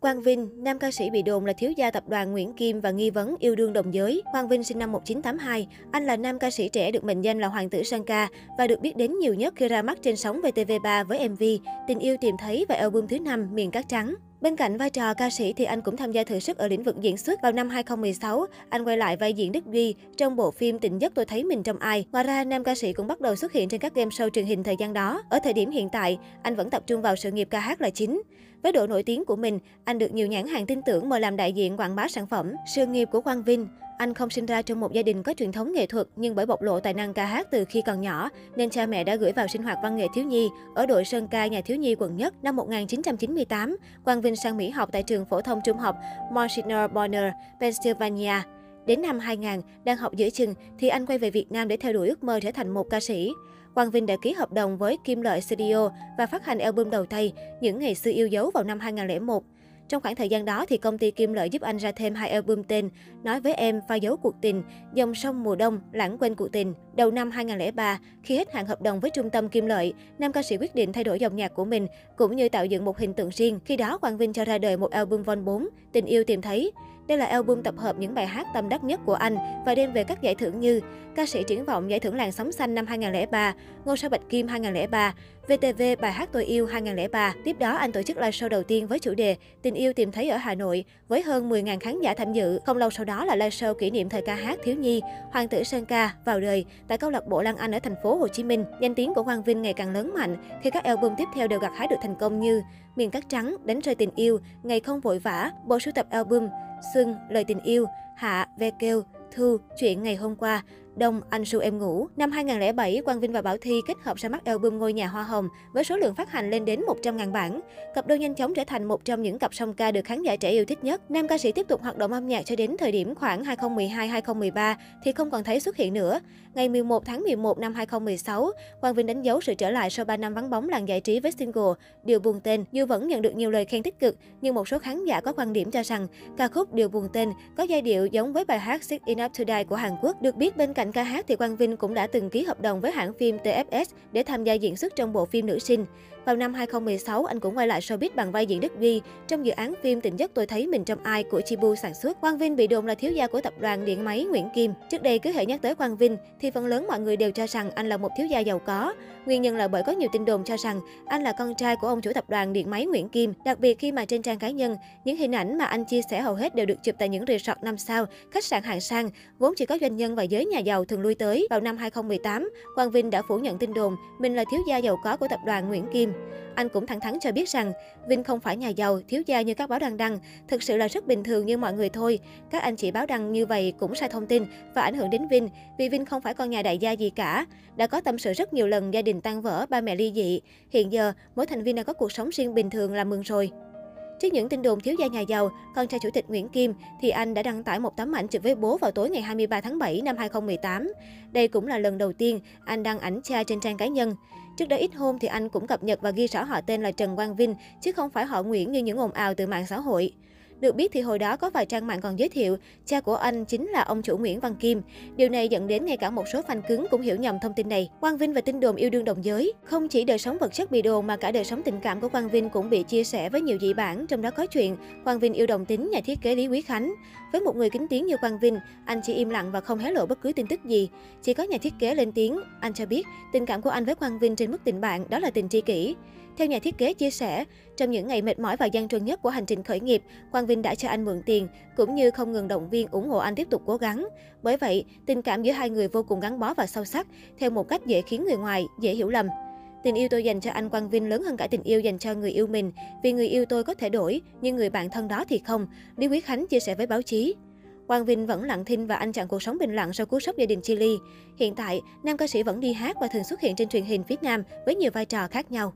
Quang Vinh, nam ca sĩ bị đồn là thiếu gia tập đoàn Nguyễn Kim và nghi vấn yêu đương đồng giới. Quang Vinh sinh năm 1982, anh là nam ca sĩ trẻ được mệnh danh là Hoàng tử Sơn Ca và được biết đến nhiều nhất khi ra mắt trên sóng VTV3 với MV Tình yêu tìm thấy và album thứ 5 Miền Cát Trắng. Bên cạnh vai trò ca sĩ thì anh cũng tham gia thử sức ở lĩnh vực diễn xuất. Vào năm 2016, anh quay lại vai diễn Đức Duy trong bộ phim Tình giấc tôi thấy mình trong ai. Ngoài ra, nam ca sĩ cũng bắt đầu xuất hiện trên các game show truyền hình thời gian đó. Ở thời điểm hiện tại, anh vẫn tập trung vào sự nghiệp ca hát là chính. Với độ nổi tiếng của mình, anh được nhiều nhãn hàng tin tưởng mời làm đại diện quảng bá sản phẩm. Sự nghiệp của Quang Vinh anh không sinh ra trong một gia đình có truyền thống nghệ thuật, nhưng bởi bộc lộ tài năng ca hát từ khi còn nhỏ, nên cha mẹ đã gửi vào sinh hoạt văn nghệ thiếu nhi ở đội Sơn ca nhà thiếu nhi quận nhất. Năm 1998, Quang Vinh sang Mỹ học tại trường phổ thông trung học Monsignor Bonner, Pennsylvania. Đến năm 2000, đang học giữa chừng thì anh quay về Việt Nam để theo đuổi ước mơ trở thành một ca sĩ. Quang Vinh đã ký hợp đồng với Kim Lợi Studio và phát hành album đầu tay Những ngày xưa yêu dấu vào năm 2001. Trong khoảng thời gian đó thì công ty Kim Lợi giúp anh ra thêm hai album tên Nói với em, Pha dấu cuộc tình, Dòng sông mùa đông, Lãng quên cuộc tình. Đầu năm 2003, khi hết hạn hợp đồng với trung tâm Kim Lợi, nam ca sĩ quyết định thay đổi dòng nhạc của mình cũng như tạo dựng một hình tượng riêng. Khi đó Quang Vinh cho ra đời một album Von 4, Tình yêu tìm thấy. Đây là album tập hợp những bài hát tâm đắc nhất của anh và đem về các giải thưởng như ca sĩ triển vọng giải thưởng làng sóng xanh năm 2003, ngôi sao Bạch Kim 2003, VTV bài hát tôi yêu 2003. Tiếp đó anh tổ chức live show đầu tiên với chủ đề Tình yêu tìm thấy ở Hà Nội với hơn 10.000 khán giả tham dự. Không lâu sau đó là live show kỷ niệm thời ca hát thiếu nhi Hoàng tử Sơn ca vào đời tại câu lạc bộ Lan Anh ở thành phố Hồ Chí Minh. Danh tiếng của Quang Vinh ngày càng lớn mạnh khi các album tiếp theo đều gặt hái được thành công như Miền cát trắng, Đánh rơi tình yêu, Ngày không vội vã, bộ sưu tập album Xuân, Lời tình yêu, Hạ, Ve kêu, Thu, Chuyện ngày hôm qua, Đông, Anh Su Em Ngủ. Năm 2007, Quang Vinh và Bảo Thi kết hợp ra mắt album Ngôi nhà hoa hồng với số lượng phát hành lên đến 100.000 bản. Cặp đôi nhanh chóng trở thành một trong những cặp song ca được khán giả trẻ yêu thích nhất. Nam ca sĩ tiếp tục hoạt động âm nhạc cho đến thời điểm khoảng 2012-2013 thì không còn thấy xuất hiện nữa. Ngày 11 tháng 11 năm 2016, Quang Vinh đánh dấu sự trở lại sau 3 năm vắng bóng làng giải trí với single Điều buồn tên. Dù vẫn nhận được nhiều lời khen tích cực, nhưng một số khán giả có quan điểm cho rằng ca khúc Điều buồn tên có giai điệu giống với bài hát Sick Enough to Die của Hàn Quốc. Được biết bên cạnh cạnh ca hát thì Quang Vinh cũng đã từng ký hợp đồng với hãng phim TFS để tham gia diễn xuất trong bộ phim nữ sinh. Vào năm 2016, anh cũng quay lại showbiz bằng vai diễn Đức Duy trong dự án phim Tình giấc tôi thấy mình trong ai của Chibu sản xuất. Quang Vinh bị đồn là thiếu gia của tập đoàn điện máy Nguyễn Kim. Trước đây cứ hệ nhắc tới Quang Vinh thì phần lớn mọi người đều cho rằng anh là một thiếu gia giàu có. Nguyên nhân là bởi có nhiều tin đồn cho rằng anh là con trai của ông chủ tập đoàn điện máy Nguyễn Kim. Đặc biệt khi mà trên trang cá nhân, những hình ảnh mà anh chia sẻ hầu hết đều được chụp tại những resort 5 sao, khách sạn hạng sang, vốn chỉ có doanh nhân và giới nhà giàu thường lui tới. Vào năm 2018, Quang Vinh đã phủ nhận tin đồn mình là thiếu gia giàu có của tập đoàn Nguyễn Kim. Anh cũng thẳng thắn cho biết rằng Vinh không phải nhà giàu, thiếu gia như các báo đăng đăng, thực sự là rất bình thường như mọi người thôi. Các anh chị báo đăng như vậy cũng sai thông tin và ảnh hưởng đến Vinh, vì Vinh không phải con nhà đại gia gì cả. Đã có tâm sự rất nhiều lần gia đình tan vỡ, ba mẹ ly dị. Hiện giờ, mỗi thành viên đã có cuộc sống riêng bình thường là mừng rồi. Trước những tin đồn thiếu gia nhà giàu, con trai chủ tịch Nguyễn Kim thì anh đã đăng tải một tấm ảnh chụp với bố vào tối ngày 23 tháng 7 năm 2018. Đây cũng là lần đầu tiên anh đăng ảnh cha trên trang cá nhân. Trước đó ít hôm thì anh cũng cập nhật và ghi rõ họ tên là Trần Quang Vinh, chứ không phải họ Nguyễn như những ồn ào từ mạng xã hội. Được biết thì hồi đó có vài trang mạng còn giới thiệu cha của anh chính là ông chủ Nguyễn Văn Kim. Điều này dẫn đến ngay cả một số fan cứng cũng hiểu nhầm thông tin này. Quang Vinh và tin đồn yêu đương đồng giới. Không chỉ đời sống vật chất bị đồn mà cả đời sống tình cảm của Quang Vinh cũng bị chia sẻ với nhiều dị bản, trong đó có chuyện Quang Vinh yêu đồng tính nhà thiết kế Lý Quý Khánh. Với một người kính tiếng như Quang Vinh, anh chỉ im lặng và không hé lộ bất cứ tin tức gì. Chỉ có nhà thiết kế lên tiếng, anh cho biết tình cảm của anh với Quang Vinh trên mức tình bạn đó là tình tri kỷ. Theo nhà thiết kế chia sẻ, trong những ngày mệt mỏi và gian truân nhất của hành trình khởi nghiệp, Quang Vinh đã cho anh mượn tiền, cũng như không ngừng động viên ủng hộ anh tiếp tục cố gắng. Bởi vậy, tình cảm giữa hai người vô cùng gắn bó và sâu sắc, theo một cách dễ khiến người ngoài dễ hiểu lầm. Tình yêu tôi dành cho anh Quang Vinh lớn hơn cả tình yêu dành cho người yêu mình, vì người yêu tôi có thể đổi, nhưng người bạn thân đó thì không, Lý Quý Khánh chia sẻ với báo chí. Quang Vinh vẫn lặng thinh và anh chặn cuộc sống bình lặng sau cú sốc gia đình chia ly. Hiện tại, nam ca sĩ vẫn đi hát và thường xuất hiện trên truyền hình Việt Nam với nhiều vai trò khác nhau.